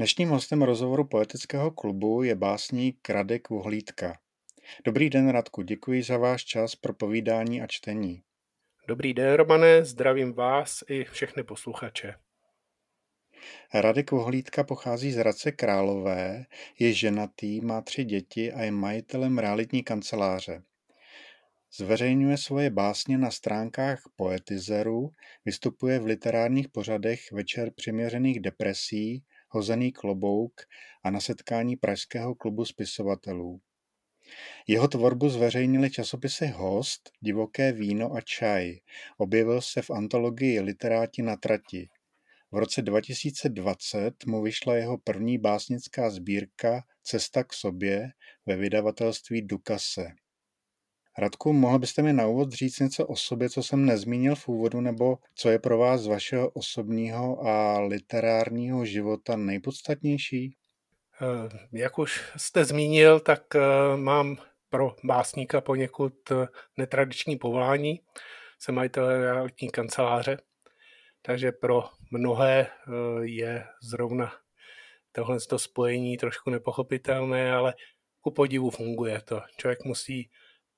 Dnešním hostem rozhovoru Poetického klubu je básník Radek Vohlídka. Dobrý den, Radku, děkuji za váš čas pro povídání a čtení. Dobrý den, Romane, zdravím vás i všechny posluchače. Radek Vohlídka pochází z Hradce Králové, je ženatý, má tři děti a je majitelem realitní kanceláře. Zveřejňuje svoje básně na stránkách Poetizeru, vystupuje v literárních pořadech Večer přiměřených depresí, Hozený klobouk a na setkání Pražského klubu spisovatelů. Jeho tvorbu zveřejnili časopisy Host, Divoké víno a čaj. Objevil se v antologii Literáti na trati. V roce 2020 mu vyšla jeho první básnická sbírka Cesta k sobě ve vydavatelství Dukase. Radku, mohl byste mi na úvod říct něco o sobě, co jsem nezmínil v úvodu, nebo co je pro vás z vašeho osobního a literárního života nejpodstatnější? Eh, jak už jste zmínil, tak eh, mám pro básníka poněkud eh, netradiční povolání. Jsem majitel realitní kanceláře, takže pro mnohé je zrovna tohle to spojení trošku nepochopitelné, ale ku podivu funguje to. Člověk musí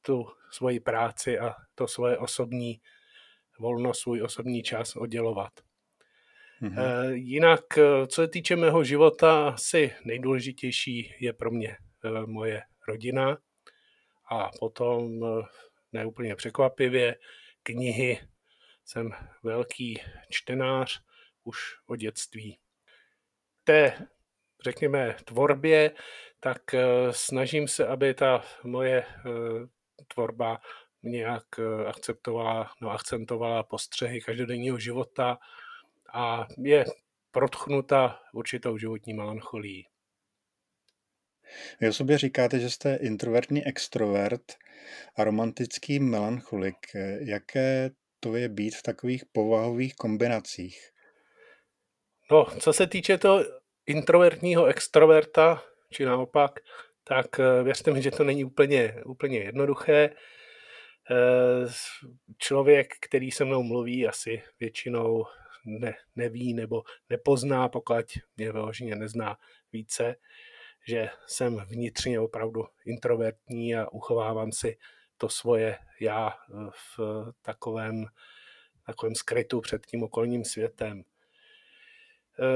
tu svoji práci a to svoje osobní volno, svůj osobní čas oddělovat. Mm-hmm. Jinak, eh, co se týče mého života, asi nejdůležitější je pro mě eh, moje rodina a potom, neúplně překvapivě, knihy. Jsem velký čtenář už od dětství. Té, řekněme, tvorbě, tak snažím se, aby ta moje tvorba nějak akceptovala, no, akcentovala postřehy každodenního života, a je protchnuta určitou životní melancholí. Vy o sobě říkáte, že jste introvertní extrovert a romantický melancholik. Jaké to je být v takových povahových kombinacích? No, co se týče toho introvertního extroverta, či naopak, tak eh, věřte mi, že to není úplně, úplně jednoduché. Eh, člověk, který se mnou mluví, asi většinou ne, neví nebo nepozná, pokud mě vyloženě nezná více, že jsem vnitřně opravdu introvertní a uchovávám si to svoje já eh, v takovém, takovém skrytu před tím okolním světem.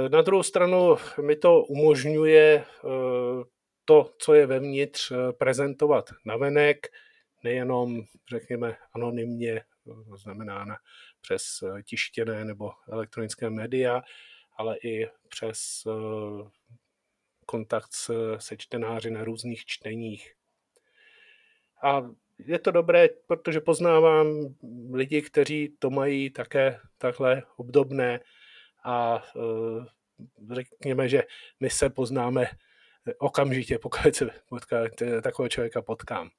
Na druhou stranu mi to umožňuje to, co je vevnitř, prezentovat navenek, nejenom, řekněme, anonymně, to znamená na přes eh, tištěné nebo elektronické média, ale i přes eh, kontakt se čtenáři na různých čteních. A je to dobré, protože poznávám lidi, kteří to mají také takhle obdobné a eh, řekněme, že my se poznáme okamžitě, pokud se potká, takového člověka potkám.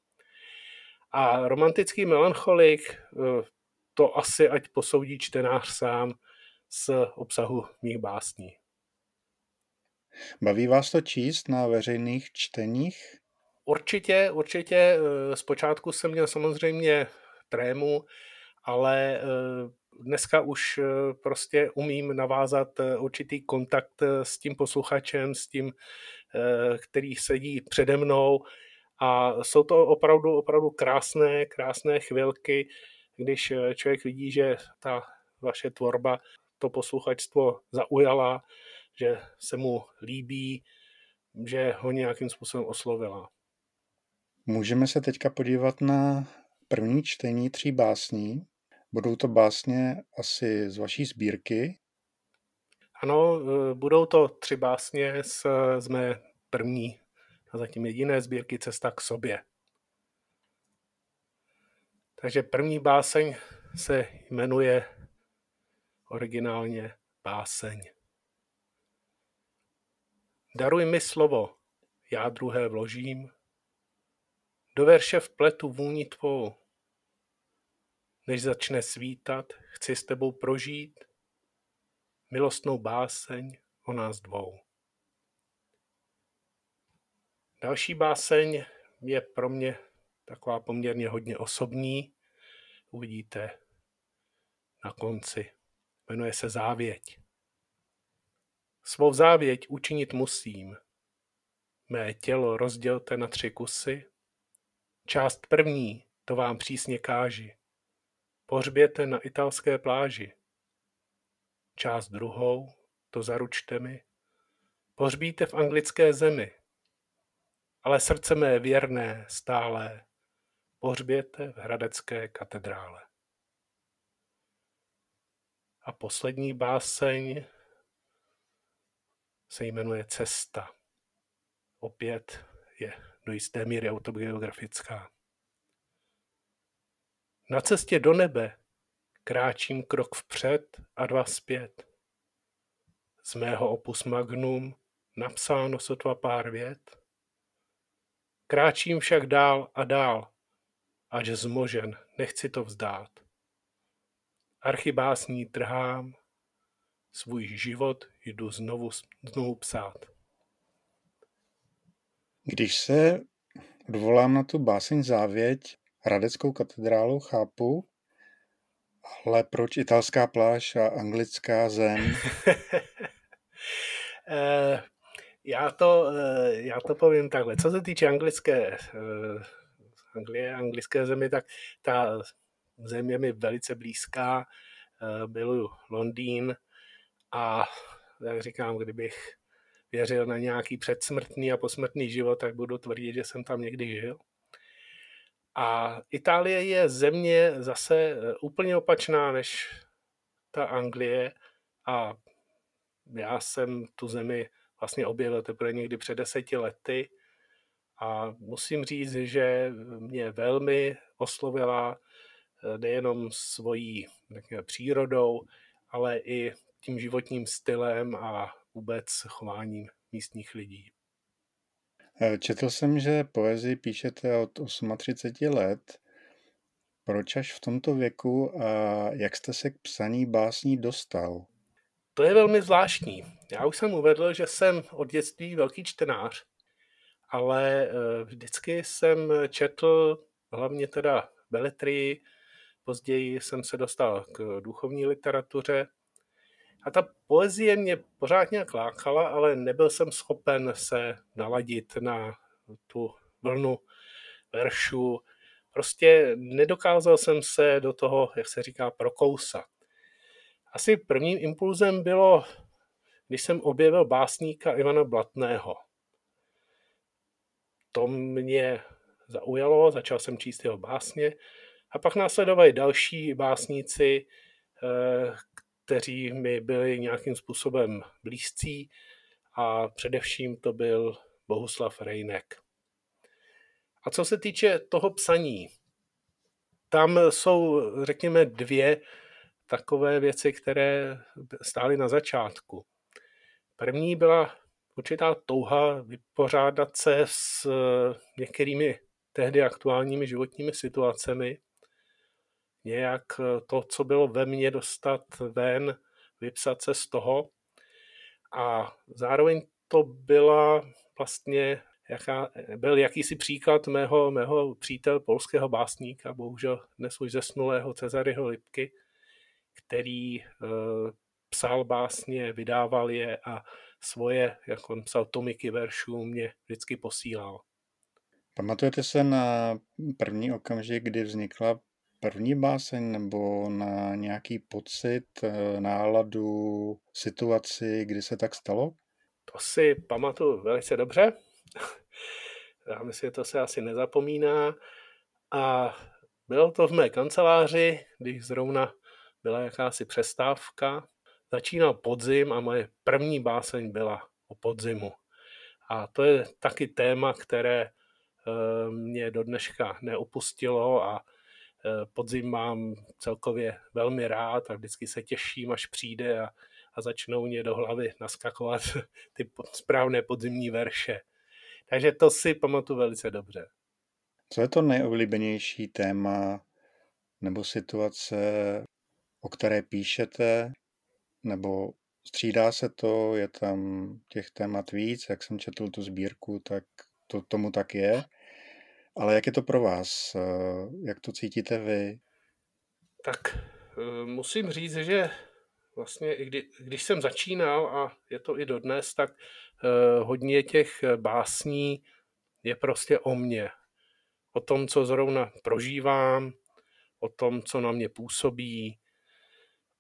A romantický melancholik, to asi ať posoudí čtenář sám z obsahu mých básní. Baví vás to číst na veřejných čteních? Určitě, určitě. Eh, zpočátku jsem měl samozřejmě trému, ale eh, dneska už eh, prostě umím navázat určitý kontakt s tím posluchačem, s tím, který sedí přede mnou a jsou to opravdu, opravdu krásné, krásné chvilky, když eh, člověk vidí, že ta vaše tvorba to posluchačstvo zaujala, že se mu líbí, že ho nějakým způsobem oslovila. Můžeme se teďka podívat na první čtení tří básní. Budou to básně asi z vaší sbírky? Ano, eh, budou to tři básně z, z mé první a zatím jediné sbírky Cesta k sobě. Takže první báseň se jmenuje originálně báseň. Daruj mi slovo, já druhé vložím, do verše v pletu vůni tvou. Než začne svítat, chci s tebou prožít milostnou báseň o nás dvou. Další báseň je pro mě taková poměrně hodně osobní. Uvidíte na konci. Jmenuje se Závěť. Svou závěť učinit musím. Mé tělo rozdělte na tři kusy. Část první, to vám přísně káži. Pohřběte na italské pláži. Část druhou, to zaručte mi. Pohřbíte v anglické zemi. Ale srdce mé věrné, stálé, pohřběte v hradecké katedrále. A poslední báseň se jmenuje Cesta. Opět je do jisté míry autobiografická. Na cestě do nebe kráčím krok vpřed a dva zpět. Z mého opus magnum napsáno sotva pár vět. Kráčím však dál a dál, až zmožen, nechci to vzdát. Archibásní trhám, svůj život jdu znovu, znovu psát. Když se odvolám na tu báseň závěť, Hradeckou katedrálu chápu, ale proč italská pláž a anglická zem? Eh, já, to, eh, já to povím takhle. Co se týče anglické, eh, Anglie, anglické zemi, tak ta země mi velice blízká. Byl Londýn a jak říkám, kdybych věřil na nějaký předsmrtný a posmrtný život, tak budu tvrdit, že jsem tam někdy žil. A Itálie je země zase eh, úplně opačná než ta Anglie a já jsem tu zemi vlastně objevil teprve někdy před deseti lety a musím říct, že mě velmi oslovila eh, nejenom svojí řekněme, přírodou, ale i tím životním stylem a vůbec chováním místních lidí. Eh, četl jsem, že poezii píšete od 38 let. Proč až v tomto věku a jak jste se k psaní básní dostal? To je velmi zvláštní. Já už jsem uvedl, že jsem od dětství velký čtenář, ale eh, vždycky jsem četl hlavně teda beletrii, později jsem se dostal k duchovní literatuře a ta poezie mě pořád nějak lákala, ale nebyl jsem schopen se naladit na tu vlnu veršů. Prostě nedokázal jsem se do toho, jak se říká, prokousat. Asi prvním impulzem bylo, když jsem objevil básníka Ivana Blatného. To mě zaujalo, začal jsem číst jeho básně a pak následovali další básníci, eh, kteří mi byli nějakým způsobem blízcí a především to byl Bohuslav Rejnek. A co se týče toho psaní, tam jsou, řekněme, dvě takové věci, které stály na začátku. První byla určitá touha vypořádat se s některými tehdy aktuálními životními situacemi, nějak eh, to, co bylo ve mně, dostat ven, vypsat se z toho. A zároveň to byla vlastně jaká, byl jakýsi příklad mého, mého přítel polského básníka, bohužel dnes už zesnulého Cezaryho Lipky, který e, psal básně, vydával je a svoje, jak on psal tomiky veršů, mě vždycky posílal. Pamatujete se na první okamžik, kdy vznikla první báseň nebo na nějaký pocit, eh, náladu, situaci, kdy se tak stalo? To si pamatuju velice dobře. Já myslím, že to se asi nezapomíná. A bylo to v mé kanceláři, když zrovna byla jakási přestávka. Začínal podzim a moje první báseň byla o podzimu. A to je taky téma, které eh, mě do dneška neopustilo a Eh, podzim mám celkově velmi rád a vždycky se těším, až přijde a, a začnou mě do hlavy naskakovat ty správné podzimní verše. Takže to si pamatuju velice dobře. Co je to nejoblíbenější téma nebo situace, o které píšete, nebo střídá se to, je tam těch témat víc, jak jsem četl tu sbírku, tak to tomu tak je. Ale jak je to pro vás? Eh, jak to cítíte vy? Tak eh, musím říct, že vlastně, i kdy, když jsem začínal, a je to i dodnes, tak eh, hodně těch básní je prostě o mně. O tom, co zrovna prožívám, o tom, co na mě působí,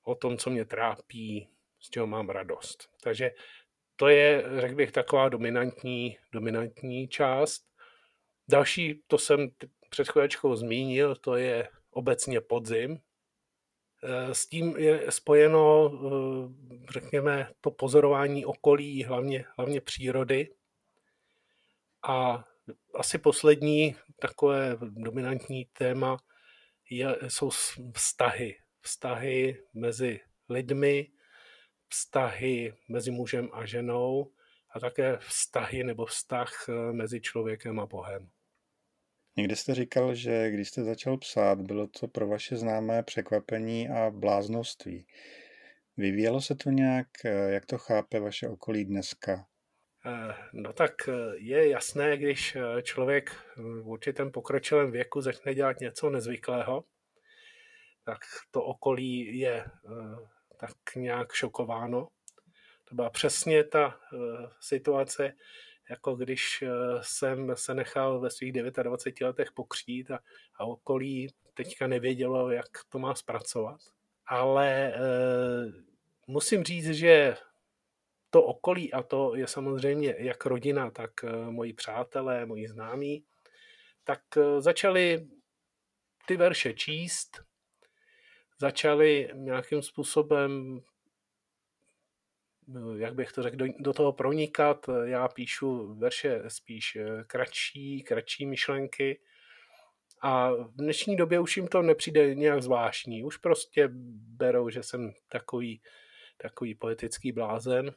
o tom, co mě trápí, z čeho mám radost. Takže to je, řekl bych, taková dominantní, dominantní část. Další, to jsem před chvíličkou zmínil, to je obecně podzim. Eh, s tím je spojeno, eh, řekněme, to pozorování okolí, hlavně, hlavně přírody. A asi poslední takové dominantní téma je, jsou vztahy. Vztahy mezi lidmi, vztahy mezi mužem a ženou a také vztahy nebo vztah eh, mezi člověkem a Bohem. Někdy jste říkal, že když jste začal psát, bylo to pro vaše známé překvapení a bláznoství. Vyvíjelo se to nějak, eh, jak to chápe vaše okolí dneska? Eh, no tak je jasné, když člověk v určitém pokročilém věku začne dělat něco nezvyklého, tak to okolí je tak nějak šokováno. To byla přesně ta uh, situace, jako když uh, jsem se nechal ve svých 29 letech pokřít a, a okolí teďka nevědělo, jak to má zpracovat. Ale uh, musím říct, že to okolí, a to je samozřejmě jak rodina, tak moji přátelé, moji známí, tak začali ty verše číst, začali nějakým způsobem, jak bych to řekl, do, do toho pronikat. Já píšu verše spíš eh, kratší, kratší myšlenky. A v dnešní době už jim to nepřijde nějak zvláštní. Už prostě berou, že jsem takový, takový poetický blázen.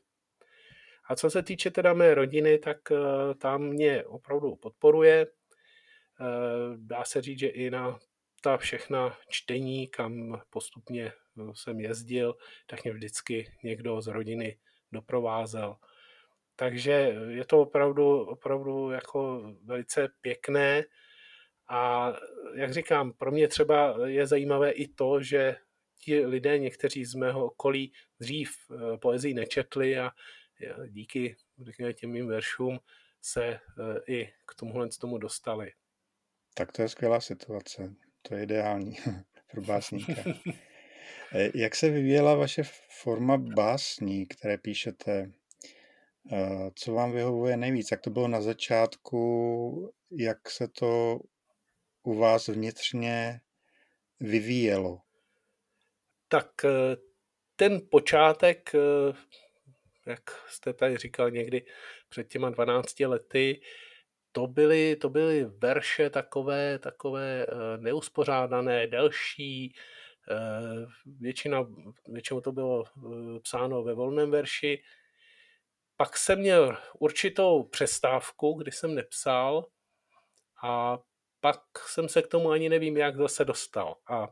A co se týče teda mé rodiny, tak eh, tam mě opravdu podporuje. Eh, dá se říct, že i na ta všechna čtení, kam postupně no, jsem jezdil, tak mě vždycky někdo z rodiny doprovázel. Takže je to opravdu, opravdu jako velice pěkné a jak říkám, pro mě třeba je zajímavé i to, že ti lidé, někteří z mého okolí dřív eh, poezii nečetli a díky řekněme, těm mým veršům se eh, i k tomuhle tomu dostali. Tak to je skvělá situace. To je ideální pro básníka. Eh, jak se vyvíjela vaše forma básní, které píšete? Eh, co vám vyhovuje nejvíc? Jak to bylo na začátku? Jak se to u vás vnitřně vyvíjelo? Tak eh, ten počátek, jak jste tady říkal někdy před těma 12 lety, to byly, to byly verše takové, takové eh, neuspořádané, delší, eh, většina, většinou to bylo eh, psáno ve volném verši. Pak jsem měl určitou přestávku, kdy jsem nepsal a pak jsem se k tomu ani nevím, jak zase dostal. A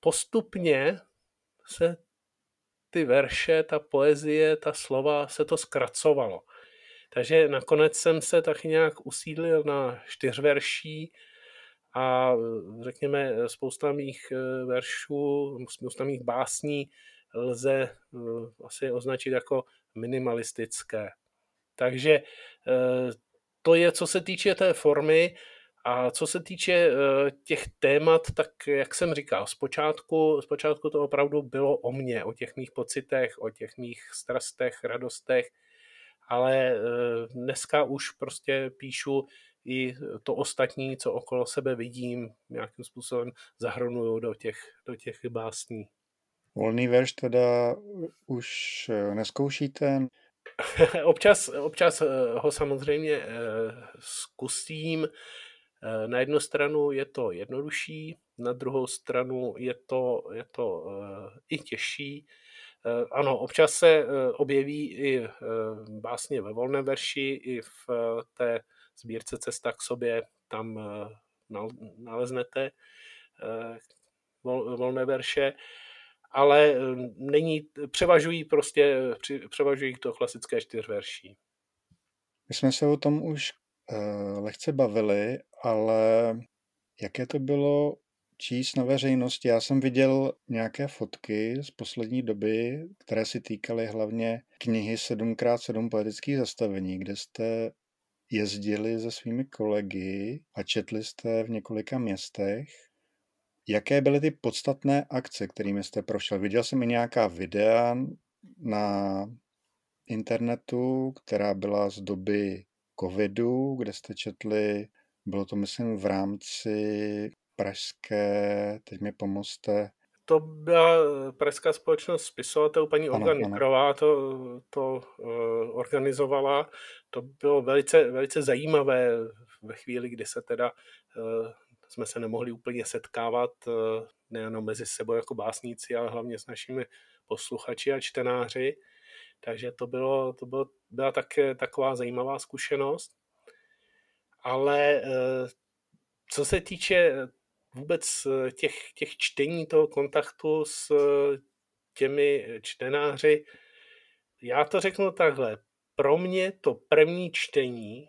postupně se ty verše, ta poezie, ta slova se to zkracovalo. Takže nakonec jsem se tak nějak usídlil na čtyřverší a řekněme, spousta mých eh, veršů, spousta mých básní lze eh, asi označit jako minimalistické. Takže eh, to je, co se týče té formy, a co se týče těch témat, tak jak jsem říkal, zpočátku, zpočátku to opravdu bylo o mně, o těch mých pocitech, o těch mých strastech, radostech, ale eh, dneska už prostě píšu i to ostatní, co okolo sebe vidím, nějakým způsobem zahrnuju do těch, do těch básní. Volný verš teda už eh, neskoušíte? občas, občas eh, ho samozřejmě zkusím. Na jednu stranu je to jednodušší, na druhou stranu je to, je to i těžší. Eh, ano, občas se eh, objeví i eh, básně ve volném verši, i v té sbírce Cesta k sobě, tam naleznete volné verše, ale není, převažují prostě, převažují to klasické čtyřverší. My jsme se o tom už lehce bavili, ale jaké to bylo číst na veřejnosti. Já jsem viděl nějaké fotky z poslední doby, které si týkaly hlavně knihy 7x7 poetických zastavení, kde jste jezdili se svými kolegy a četli jste v několika městech. Jaké byly ty podstatné akce, kterými jste prošel? Viděl jsem i nějaká videa na internetu, která byla z doby covidu, kde jste četli, bylo to myslím v rámci pražské, teď mi pomozte, to byla pražská společnost spisovatelů, paní Olga Nikrová to, to uh, organizovala. To bylo velice, velice zajímavé ve chvíli, kdy se teda uh, jsme se nemohli úplně setkávat nejenom mezi sebou jako básníci, ale hlavně s našimi posluchači a čtenáři. Takže to, bylo, to bylo, byla také taková zajímavá zkušenost. Ale co se týče vůbec těch, těch čtení, toho kontaktu s těmi čtenáři, já to řeknu takhle. Pro mě to první čtení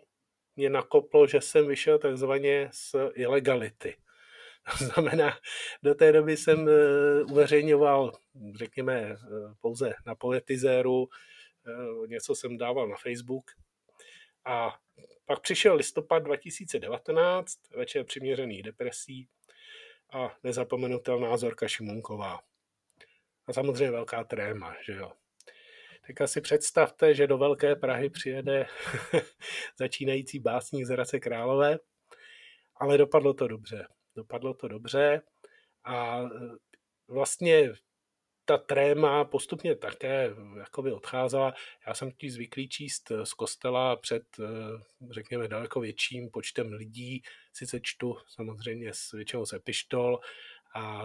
mě nakoplo, že jsem vyšel takzvaně z ilegality. To znamená, do té doby jsem eh, uveřejňoval, řekněme, eh, pouze na poetizéru, eh, něco jsem dával na Facebook. A pak přišel listopad 2019, večer přiměřených depresí a nezapomenutelná Zorka Šimunková. A samozřejmě velká tréma, že jo. Tak si představte, že do Velké Prahy přijede začínající básník z Hradce Králové, ale dopadlo to dobře dopadlo to dobře a e, vlastně ta tréma postupně také jakoby odcházela. Já jsem tím zvyklý číst e, z kostela před, e, řekněme, daleko větším počtem lidí. Sice čtu samozřejmě s většinou se pištol a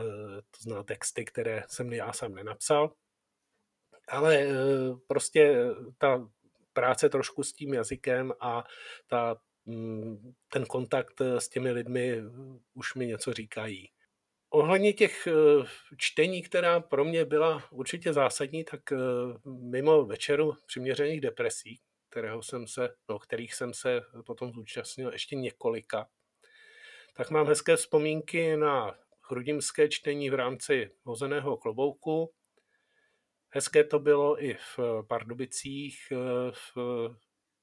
to zná texty, které jsem já sám nenapsal. Ale prostě ta práce trošku s tím jazykem a ta Mm, ten kontakt eh, s těmi lidmi eh, už mi něco říkají. Ohledně těch eh, čtení, která pro mě byla určitě zásadní, tak mimo večeru přiměřených depresí, kterého jsem se, no, kterých jsem se potom zúčastnil ještě několika, tak mám hezké vzpomínky na chrudimské čtení v rámci hozeného klobouku. Hezké to bylo i v Pardubicích, v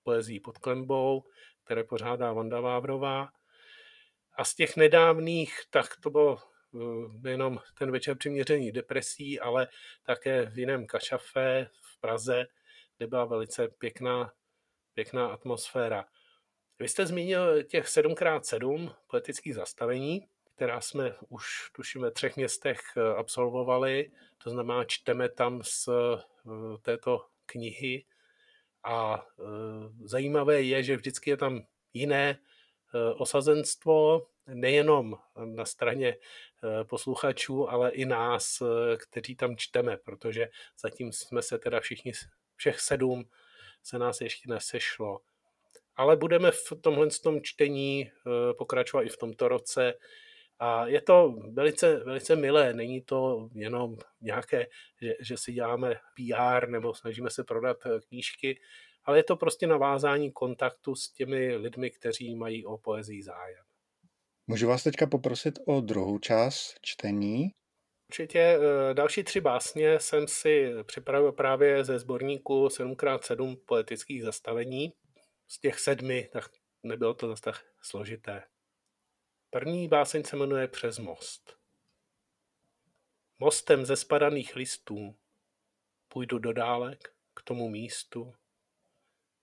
poezí pod klembou, které pořádá Vanda Vávrová. A z těch nedávných, tak to bylo eh, nejenom ten večer přiměření depresí, ale také v jiném kašafé v Praze, kde byla velice pěkná, pěkná atmosféra. Vy jste zmínil těch 7x7 poetických zastavení, která jsme už tuším ve třech městech eh, absolvovali, to znamená čteme tam z eh, této knihy a zajímavé je, že vždycky je tam jiné osazenstvo, nejenom na straně posluchačů, ale i nás, kteří tam čteme, protože zatím jsme se teda všichni, všech sedm se nás ještě nesešlo. Ale budeme v tomhle tom čtení pokračovat i v tomto roce a je to velice, velice milé, není to jenom nějaké, že, že si děláme PR nebo snažíme se prodat eh, knížky, ale je to prostě navázání kontaktu s těmi lidmi, kteří mají o poezii zájem. Můžu vás teďka poprosit o druhou část čtení? Určitě eh, další tři básně jsem si připravil právě ze sborníku 7x7 poetických zastavení. Z těch sedmi, tak nebylo to zase tak složité. První báseň se jmenuje Přes most. Mostem ze spadaných listů půjdu do dálek k tomu místu,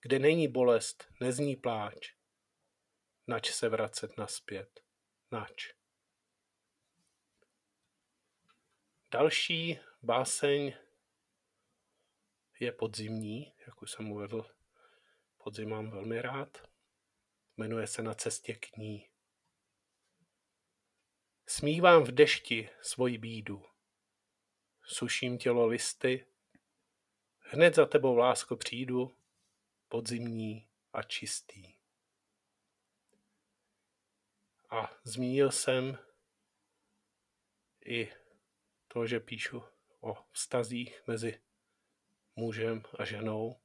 kde není bolest, nezní pláč, nač se vracet naspět, nač. Další báseň je podzimní, jak už jsem uvedl, podzim mám velmi rád. Jmenuje se Na cestě k ní. Smívám v dešti svoji bídu. Suším tělo listy, hned za tebou, lásko, přijdu, podzimní a čistý. A zmínil jsem i to, že píšu o vztazích mezi mužem a ženou,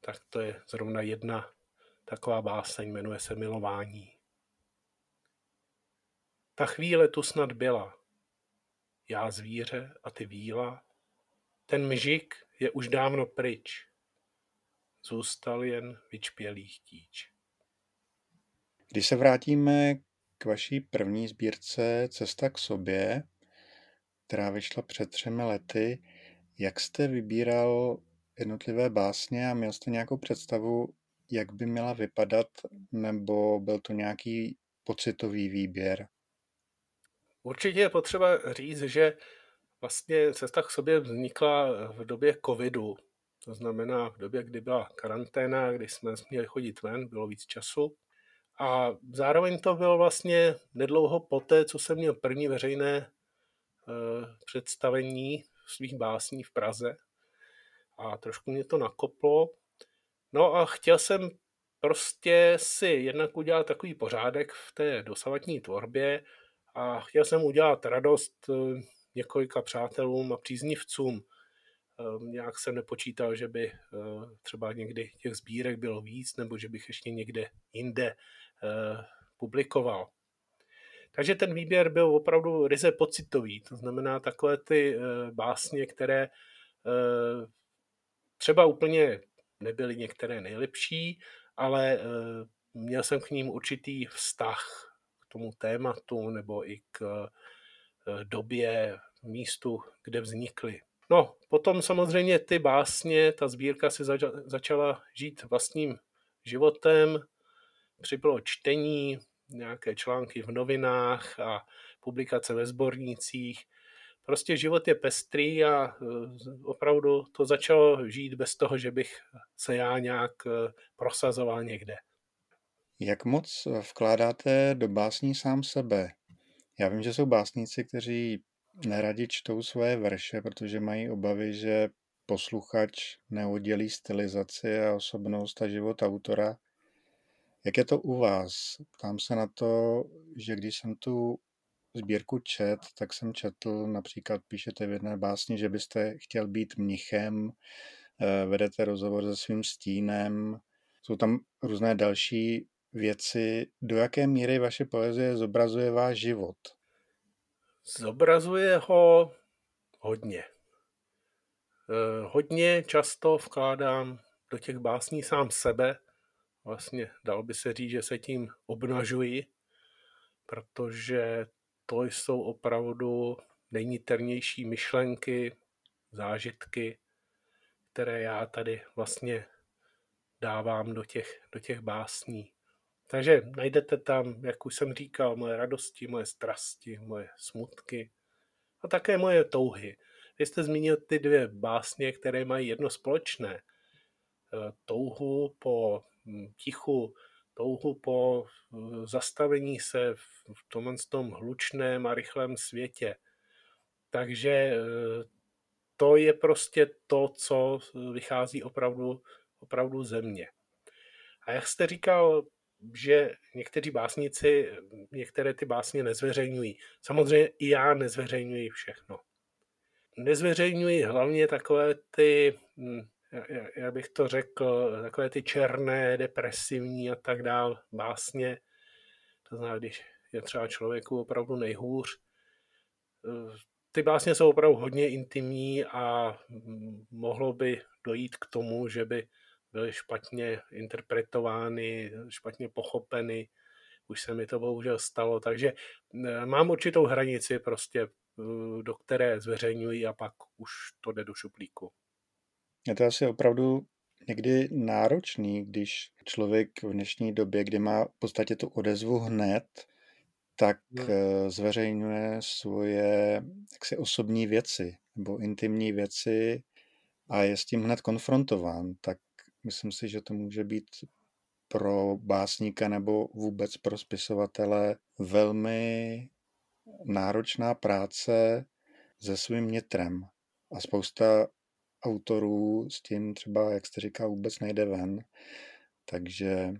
tak to je zrovna jedna taková báseň, jmenuje se Milování. Ta chvíle tu snad byla. Já zvíře a ty víla. Ten mžik je už dávno pryč. Zůstal jen vyčpělý chtíč. Když se vrátíme k vaší první sbírce Cesta k sobě, která vyšla před třemi lety, jak jste vybíral jednotlivé básně a měl jste nějakou představu, jak by měla vypadat, nebo byl to nějaký pocitový výběr? Určitě je potřeba říct, že vlastně cesta k sobě vznikla v době covidu. To znamená v době, kdy byla karanténa, kdy jsme měli chodit ven, bylo víc času. A zároveň to bylo vlastně nedlouho poté, co jsem měl první veřejné uh, představení svých básní v Praze. A trošku mě to nakoplo. No a chtěl jsem prostě si jednak udělat takový pořádek v té dosavadní tvorbě a chtěl jsem udělat radost eh, několika přátelům a příznivcům. Ehm, nějak jsem nepočítal, že by eh, třeba někdy těch sbírek bylo víc, nebo že bych ještě někde jinde eh, publikoval. Takže ten výběr byl opravdu ryze pocitový, to znamená takové ty básně, které třeba úplně nebyly některé nejlepší, ale měl jsem k ním určitý vztah k tomu tématu nebo i k době, místu, kde vznikly. No, potom samozřejmě ty básně, ta sbírka si začala žít vlastním životem, přibylo čtení, nějaké články v novinách a publikace ve sbornících. Prostě život je pestrý a e, opravdu to začalo žít bez toho, že bych se já nějak e, prosazoval někde. Jak moc vkládáte do básní sám sebe? Já vím, že jsou básníci, kteří neradi čtou svoje verše, protože mají obavy, že posluchač neoddělí stylizaci a osobnost a život autora. Jak je to u vás? Ptám se na to, že když jsem tu sbírku čet, tak jsem četl, například píšete v jedné básni, že byste chtěl být mnichem, eh, vedete rozhovor se svým stínem, jsou tam různé další věci. Do jaké míry vaše poezie zobrazuje váš život? Zobrazuje ho hodně. Eh, hodně často vkládám do těch básní sám sebe. Vlastně dalo by se říct, že se tím obnažuji, protože to jsou opravdu nejniternější myšlenky, zážitky, které já tady vlastně dávám do těch, do těch básní. Takže najdete tam, jak už jsem říkal, moje radosti, moje strasti, moje smutky a také moje touhy. Vy jste zmínil ty dvě básně, které mají jedno společné. E, touhu po tichu, touhu po e, zastavení se v tomhle tom hlučném a rychlém světě. Takže e, to je prostě to, co vychází opravdu, opravdu ze mě. A jak jste říkal, že někteří básníci některé ty básně nezveřejňují. Samozřejmě i já nezveřejňuji všechno. Nezveřejňuji hlavně takové ty, hm, jak bych to řekl, takové ty černé, depresivní a tak dál básně. To znamená, když je třeba člověku opravdu nejhůř. Ty básně jsou opravdu hodně intimní a mohlo by dojít k tomu, že by byly špatně interpretovány, špatně pochopeny. Už se mi to bohužel stalo, takže eh, mám určitou hranici prostě, eh, do které zveřejňuji a pak už to jde do šuplíku. Je to asi opravdu někdy náročný, když člověk v dnešní době, kdy má v podstatě tu odezvu hned, tak hmm. zveřejňuje svoje jaksi osobní věci nebo intimní věci a je s tím hned konfrontován. Tak Myslím si, že to může být pro básníka nebo vůbec pro spisovatele velmi náročná práce se svým nitrem. A spousta autorů s tím třeba, jak jste říkal, vůbec nejde ven. Takže,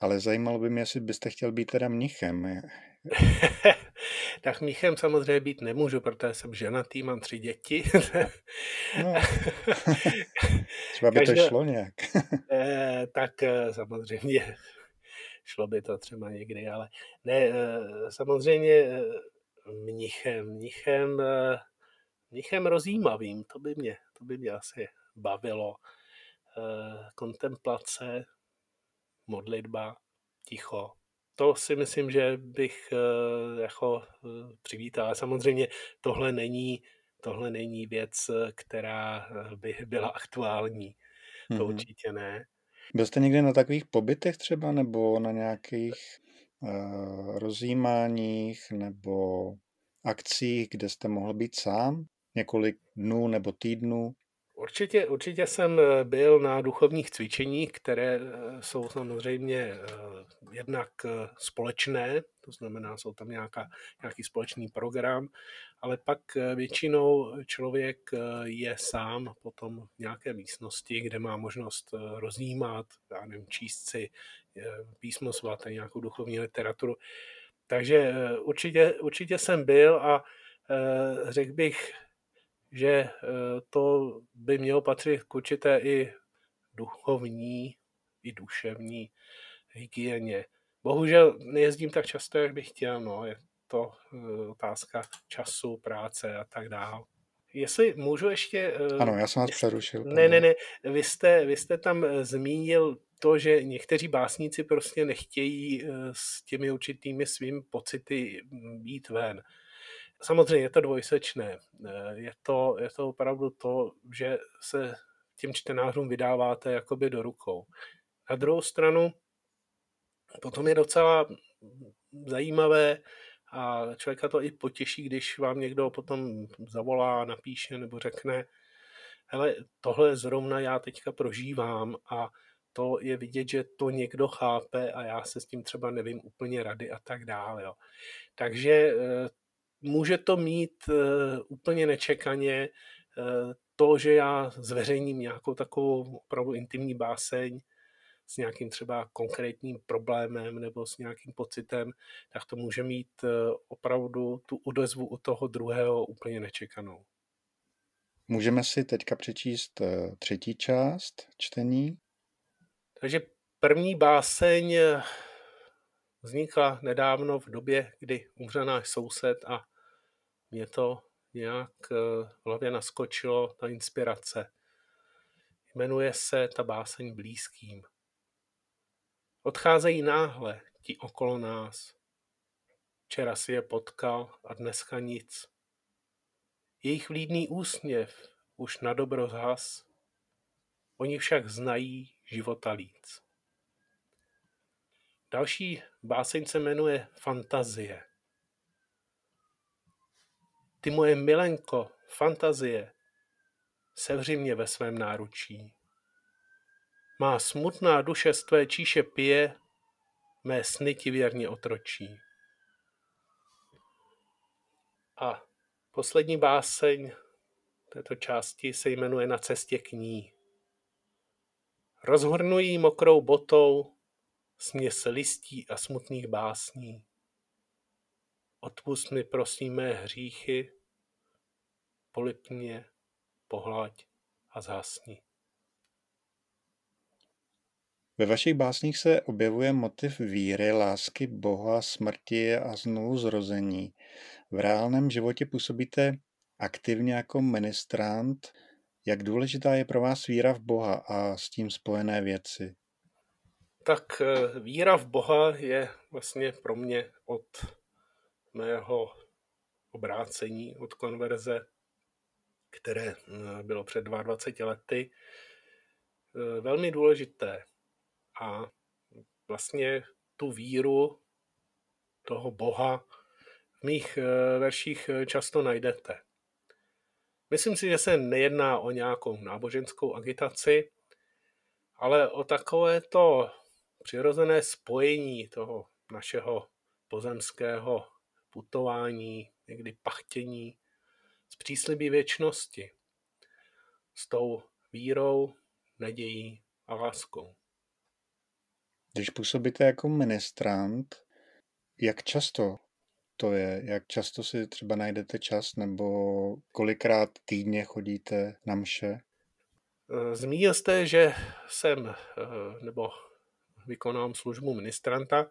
ale zajímalo by mě, jestli byste chtěl být teda mnichem. tak mnichem samozřejmě být nemůžu, protože jsem ženatý, mám tři děti. no. Třeba by to šlo nějak. Eh, tak eh, samozřejmě šlo by to třeba někdy, ale ne, samozřejmě mnichem, mnichem, mnichem rozjímavým, to by mě, to by mě asi bavilo. Kontemplace, modlitba, ticho, to si myslím, že bych eh, jako eh, přivítal. Samozřejmě tohle není, tohle není věc, která eh, by byla aktuální. To mm-hmm. určitě ne. Byl jste někdy na takových pobytech třeba, nebo na nějakých uh, rozjímáních, nebo akcích, kde jste mohl být sám několik dnů nebo týdnů? Určitě, určitě jsem eh, byl na duchovních cvičeních, které eh, jsou samozřejmě eh, jednak společné, to znamená, jsou tam nějaká, nějaký společný program, ale pak většinou člověk je sám potom v nějaké místnosti, kde má možnost roznímat, já nevím, číst si písmo svaté, nějakou duchovní literaturu. Takže určitě, určitě jsem byl a řekl bych, že eh, to by mělo patřit k určité i duchovní, i duševní hygieně. Bohužel nejezdím tak často, jak bych chtěl, no, je to eh, otázka času, práce a tak dále. Jestli můžu ještě... Eh, ano, já jsem vás přerušil. Ne, ne, ne, vy jste, vy jste tam zmínil to, že někteří básníci prostě nechtějí s těmi určitými svými pocity být ven. Samozřejmě je to dvojsečné. Eh, je to, je to opravdu to, že se těm čtenářům vydáváte jakoby do rukou. Na druhou stranu potom je docela zajímavé a člověka to i potěší, když vám někdo potom zavolá, napíše nebo řekne, hele, tohle zrovna já teďka prožívám a to je vidět, že to někdo chápe a já se s tím třeba nevím úplně rady a tak dále. Jo. Takže eh, může to mít uh, úplně nečekaně uh, to, že já zveřejním nějakou takovou opravdu intimní báseň s nějakým třeba konkrétním problémem nebo s nějakým pocitem, tak to může mít uh, opravdu tu odezvu u toho druhého úplně nečekanou. Můžeme si teďka přečíst třetí část čtení. Takže první báseň vznikla nedávno v době, kdy umřel náš soused a mě to nějak eh, v hlavě naskočilo, ta inspirace. Jmenuje se ta báseň blízkým. Odcházejí náhle ti okolo nás. Včera si je potkal a dneska nic. Jejich vlídný úsměv už na dobro zhas, oni však znají života líc. Další báseň se jmenuje Fantazie. Ty moje milenko, fantazie, sevři mě ve svém náručí. Má smutná duše z tvé číše pije, mé sny ti věrně otročí. A poslední báseň této části se jmenuje Na cestě k ní. Rozhrnují mokrou botou směs listí a smutných básní. Odpust mi prosím mé hříchy, polip mě, pohlaď a zhasni. Ve vašich básních se objevuje motiv víry, lásky, Boha, smrti a znovu zrození. V reálném životě působíte aktivně jako ministrant. Jak důležitá je pro vás víra v Boha a s tím spojené věci? Tak eh, víra v Boha je vlastně pro mě od mého obrácení, od konverze, které eh, bylo před 22 lety, eh, velmi důležité. A vlastně tu víru toho Boha v mých eh, verších často najdete. Myslím si, že se nejedná o nějakou náboženskou agitaci, ale o takové to přirozené spojení toho našeho pozemského putování, někdy pachtění s příslibí věčnosti, s tou vírou, nadějí a láskou. Když působíte jako ministrant, jak často to je? Jak často si třeba najdete čas nebo kolikrát týdně chodíte na mše? Zmínil jste, že jsem, nebo vykonávám službu ministranta,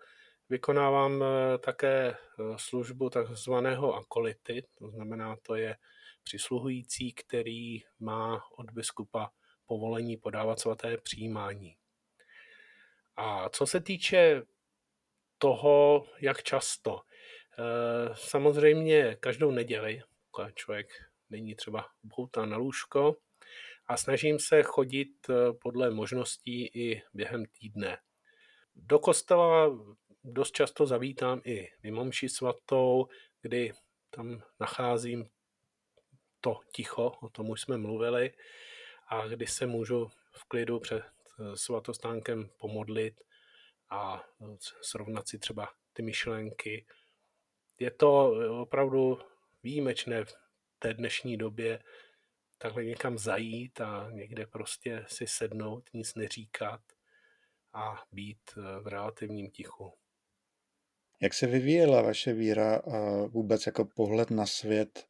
vykonávám také službu takzvaného akolity, to znamená, to je přisluhující, který má od biskupa povolení podávat svaté přijímání. A co se týče toho, jak často, eh, samozřejmě každou neděli, člověk není třeba upoután na lůžko, a snažím se chodit eh, podle možností i během týdne. Do kostela dost často zavítám i mimomši svatou, kdy tam nacházím to ticho, o tom už jsme mluvili, a kdy se můžu v klidu před eh, svatostánkem pomodlit a eh, srovnat si třeba ty myšlenky. Je to opravdu výjimečné v té dnešní době takhle někam zajít a někde prostě si sednout, nic neříkat a být eh, v relativním tichu. Jak se vyvíjela vaše víra a vůbec jako pohled na svět?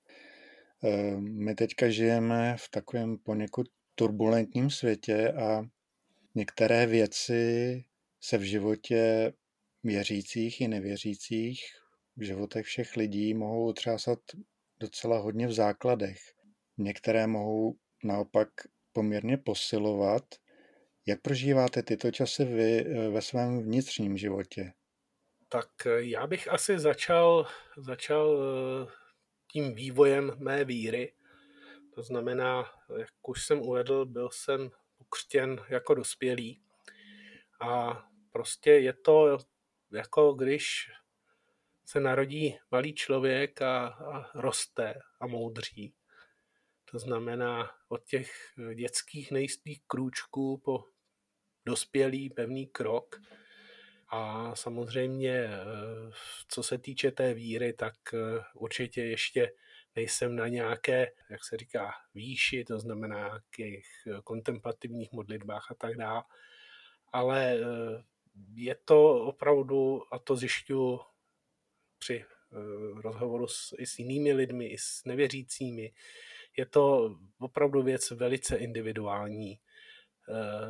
My teďka žijeme v takovém poněkud turbulentním světě a některé věci se v životě věřících i nevěřících, v životech všech lidí mohou otřásat docela hodně v základech. Některé mohou naopak poměrně posilovat. Jak prožíváte tyto časy vy eh, ve svém vnitřním životě? Tak eh, já bych asi začal, začal eh, tím vývojem mé víry. To znamená, jak už jsem uvedl, byl jsem ukřtěn jako dospělý. A prostě je to jako když se narodí malý člověk a, a roste a moudří. To znamená od těch dětských nejistých krůčků po dospělý pevný krok. A samozřejmě, eh, co se týče té víry, tak eh, určitě ještě nejsem na nějaké, jak se říká, výši, to znamená nějakých eh, kontemplativních modlitbách a tak dále. Ale je to opravdu, a to zjišťuji při rozhovoru s, i s jinými lidmi, i s nevěřícími, je to opravdu věc velice individuální,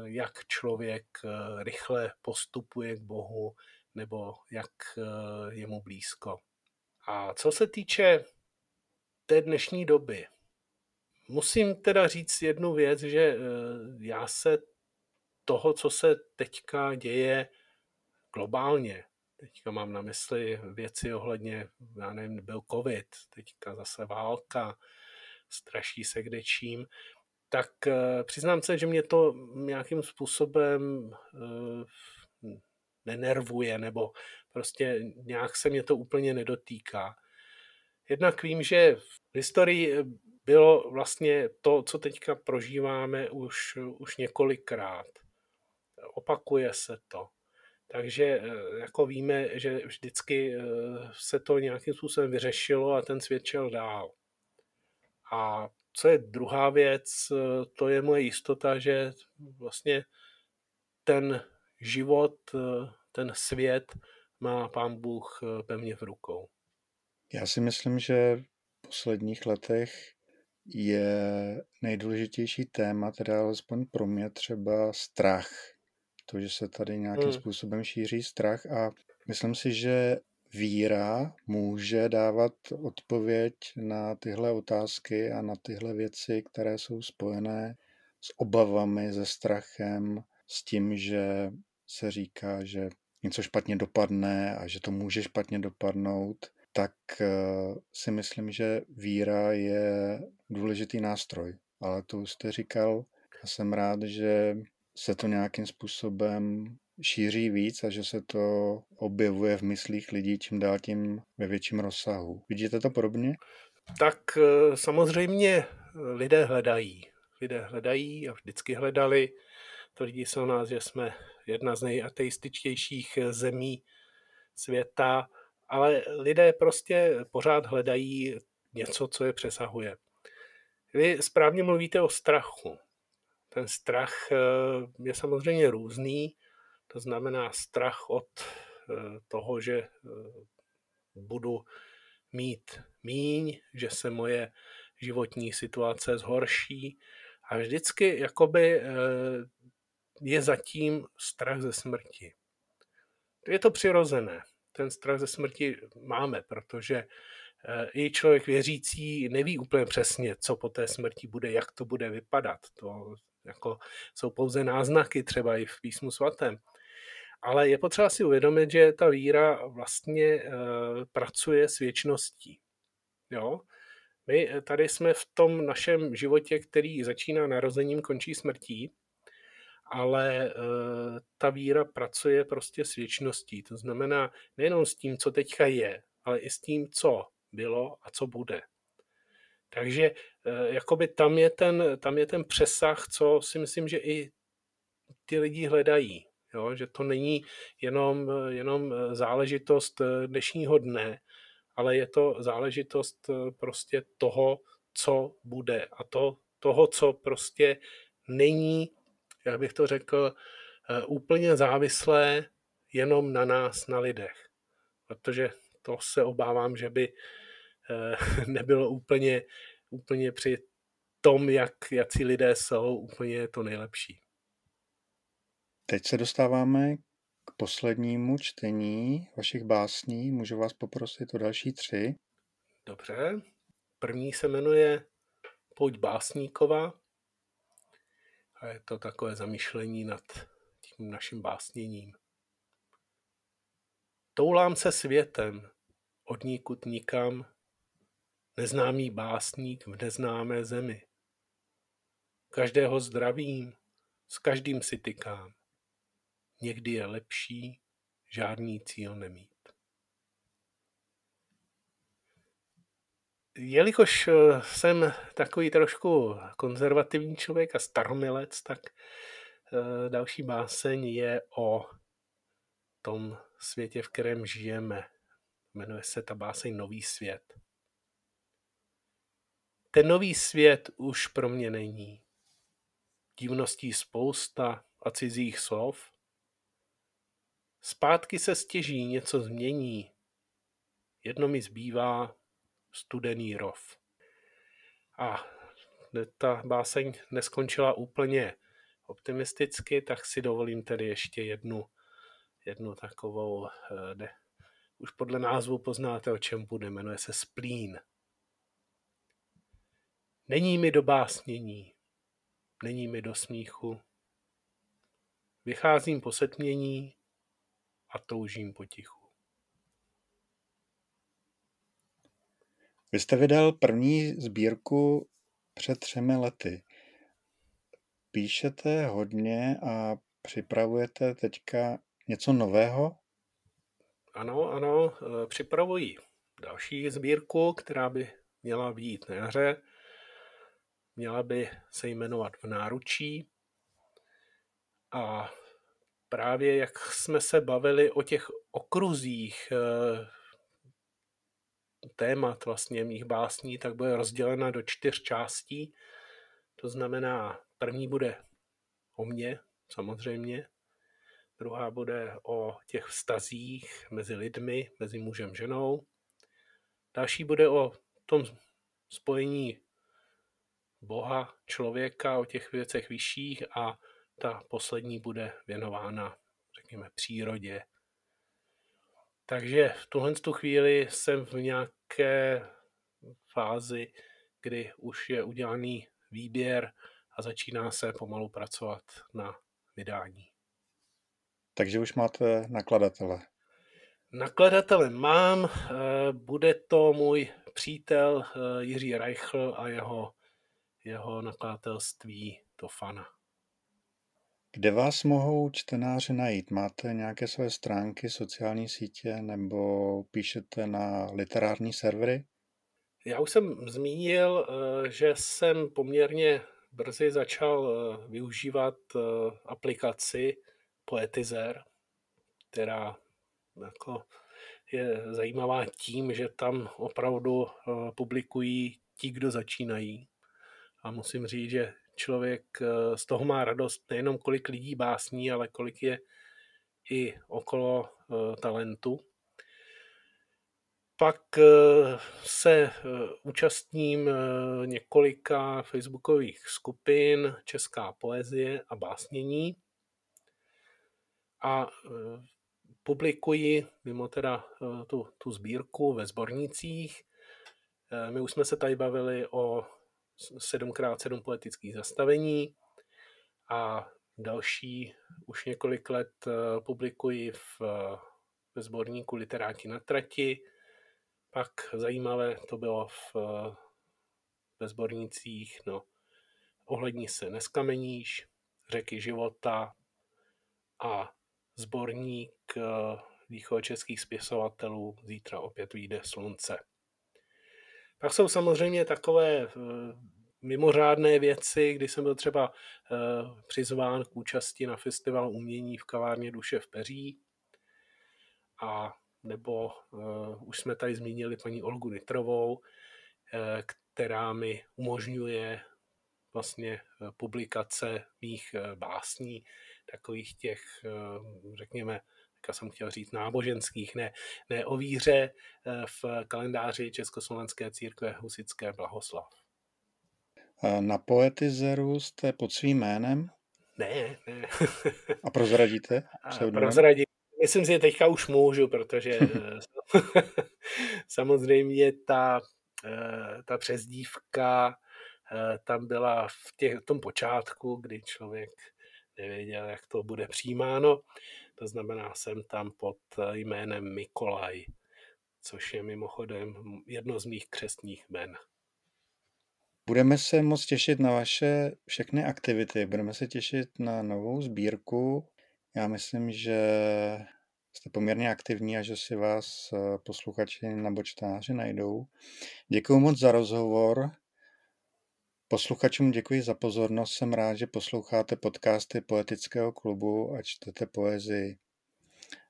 jak člověk eh, rychle postupuje k Bohu nebo jak eh, je mu blízko. A co se týče té dnešní doby, musím teda říct jednu věc, že já se toho, co se teďka děje globálně, teďka mám na mysli věci ohledně, já nevím, byl covid, teďka zase válka, straší se kde čím, tak eh, přiznám se, že mě to nějakým způsobem eh, nenervuje, nebo prostě nějak se mě to úplně nedotýká. Jednak vím, že v historii bylo vlastně to, co teďka prožíváme už, už několikrát. Opakuje se to. Takže eh, jako víme, že vždycky se to nějakým způsobem vyřešilo a ten svět šel dál. A co je druhá věc, to je moje jistota, že vlastně ten život, ten svět má pán Bůh pevně v rukou. Já si myslím, že v posledních letech je nejdůležitější téma, teda alespoň pro mě třeba strach. To, že se tady nějakým hmm. způsobem šíří strach a myslím si, že víra může dávat odpověď na tyhle otázky a na tyhle věci, které jsou spojené s obavami, se strachem, s tím, že se říká, že něco špatně dopadne a že to může špatně dopadnout, tak eh, si myslím, že víra je důležitý nástroj. Ale to jste říkal, a jsem rád, že se to nějakým způsobem šíří víc a že se to objevuje v myslích lidí čím dál tím ve větším rozsahu. Vidíte to podobně? Tak eh, samozřejmě lidé hledají. Lidé hledají a vždycky hledali. Tvrdí se o nás, že jsme jedna z nejateističtějších zemí světa, ale lidé prostě pořád hledají něco, co je přesahuje. Vy správně mluvíte o strachu. Ten strach eh, je samozřejmě různý. To znamená strach od eh, toho, že eh, budu mít míň, že se moje životní situace zhorší. A vždycky jakoby eh, je zatím strach ze smrti. je to přirozené. Ten strach ze smrti máme, protože i člověk věřící neví úplně přesně, co po té smrti bude, jak to bude vypadat. To jako jsou pouze náznaky třeba i v písmu svatém. Ale je potřeba si uvědomit, že ta víra vlastně e, pracuje s věčností. Jo? My tady jsme v tom našem životě, který začíná narozením, končí smrtí, ale e, ta víra pracuje prostě s věčností. To znamená nejenom s tím, co teďka je, ale i s tím, co bylo a co bude. Takže eh, jakoby tam je, ten, tam je ten přesah, co si myslím, že i ty lidi hledají. Jo? Že to není jenom, jenom záležitost eh, dnešního dne, ale je to záležitost eh, prostě toho, co bude a to, toho, co prostě není, jak bych to řekl, úplně závislé jenom na nás, na lidech. Protože to se obávám, že by Eh, nebylo úplně, úplně při tom, jak, si lidé jsou, úplně to nejlepší. Teď se dostáváme k poslednímu čtení vašich básní. Můžu vás poprosit o další tři? Dobře. První se jmenuje Pojď básníkova. A je to takové zamýšlení nad tím naším básněním. Toulám se světem, od níkud nikam, neznámý básník v neznámé zemi. Každého zdravím, s každým si tykám. Někdy je lepší žádný cíl nemít. Jelikož eh, jsem takový trošku konzervativní člověk a staromilec, tak eh, další báseň je o tom světě, v kterém žijeme. Jmenuje se ta báseň Nový svět. Ten nový svět už pro mě není. Divností spousta a cizích slov. Zpátky se stěží, něco změní. Jedno mi zbývá studený rov. A ta báseň neskončila úplně optimisticky, tak si dovolím tedy ještě jednu, jednu takovou, eh, ne, už podle názvu poznáte, o čem bude, jmenuje se Splín. Není mi do básnění, není mi do smíchu. Vycházím po setmění a toužím potichu. Vy jste vydal první sbírku před třemi lety. Píšete hodně a připravujete teďka něco nového? Ano, ano, připravuji další sbírku, která by měla být na jaře. Měla by se jmenovat v náručí. A právě jak jsme se bavili o těch okruzích eh, témat vlastně mých básní, tak bude rozdělena do čtyř částí. To znamená, první bude o mně, samozřejmě, druhá bude o těch vztazích mezi lidmi, mezi mužem a ženou, další bude o tom spojení Boha, člověka, o těch věcech vyšších a ta poslední bude věnována, řekněme, přírodě. Takže v tuhle tu chvíli jsem v nějaké fázi, kdy už je udělaný výběr a začíná se pomalu pracovat na vydání. Takže už máte nakladatele. Nakladatele mám, eh, bude to můj přítel eh, Jiří Reichl a jeho jeho nakladatelství Tofana. Kde vás mohou čtenáři najít? Máte nějaké své stránky, sociální sítě nebo píšete na literární servery? Já už jsem zmínil, eh, že jsem poměrně brzy začal eh, využívat eh, aplikaci Poetizer, která jako je zajímavá tím, že tam opravdu publikují ti, kdo začínají. A musím říct, že člověk eh, z toho má radost nejenom kolik lidí básní, ale kolik je i okolo eh, talentu. Pak eh, se účastním několika facebookových skupin Česká poezie a básnění. A publikuji mimo teda tu, tu sbírku ve sbornicích. My už jsme se tady bavili o 7x7 poetických zastavení a další už několik let publikuji v, ve sborníku Literáti na trati. Pak zajímavé to bylo v, ve sbornicích no, Ohlední se neskameníš, Řeky života a sborník eh, východočeských spisovatelů Zítra opět vyjde slunce. Pak jsou samozřejmě takové eh, mimořádné věci, kdy jsem byl třeba eh, přizván k účasti na festival umění v kavárně Duše v Peří. A nebo uh, už jsme tady zmínili paní Olgu Nitrovou, která mi umožňuje vlastně eh, publikace mých eh, básní, takových těch, eh, řekněme, jak jsem chtěl říct, náboženských, ne, ne o víře v kalendáři Československé církve Husické blahoslav. Na Poetizeru jste pod svým jménem? Ne, ne. A prozradíte? Prozradím. Myslím si, že teďka už můžu, protože samozřejmě ta, ta přezdívka Eh, tam byla v, těch, v tom počátku, kdy člověk nevěděl, jak to bude přijímáno. To znamená, jsem tam pod jménem Mikolaj, což je mimochodem jedno z mých křestních jmen. Budeme se moc těšit na vaše všechny aktivity. Budeme se těšit na novou sbírku. Já myslím, že jste poměrně aktivní a že si vás eh, posluchači na bočtáři najdou. Děkuji moc za rozhovor. Posluchačům děkuji za pozornost, jsem rád, že posloucháte podcasty Poetického klubu a čtete poezii.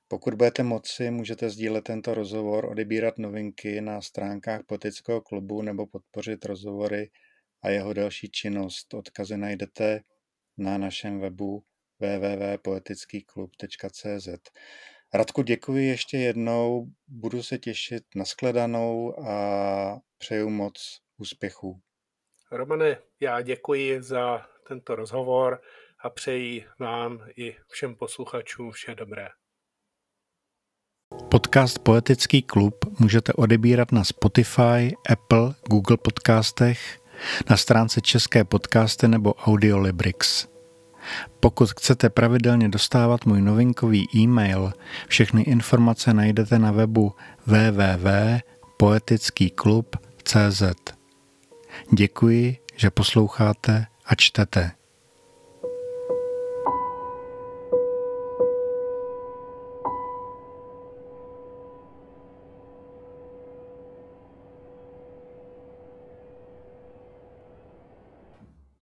Pokud budete moci, můžete sdílet tento rozhovor, odebírat novinky na stránkách Poetického klubu nebo podpořit rozhovory a jeho další činnost. Odkazy najdete na našem webu www.poetickýklub.cz Radku, děkuji ještě jednou, budu se těšit na shledanou a přeju moc úspěchů. Romane, já děkuji za tento rozhovor a přeji vám i všem posluchačům vše dobré. Podcast Poetický klub můžete odebírat na Spotify, Apple, Google podcastech, na stránce České podcasty nebo Audiolibrix. Pokud chcete pravidelně dostávat můj novinkový e-mail, všechny informace najdete na webu www.poetickýklub.cz. Děkuji, že posloucháte a čtete.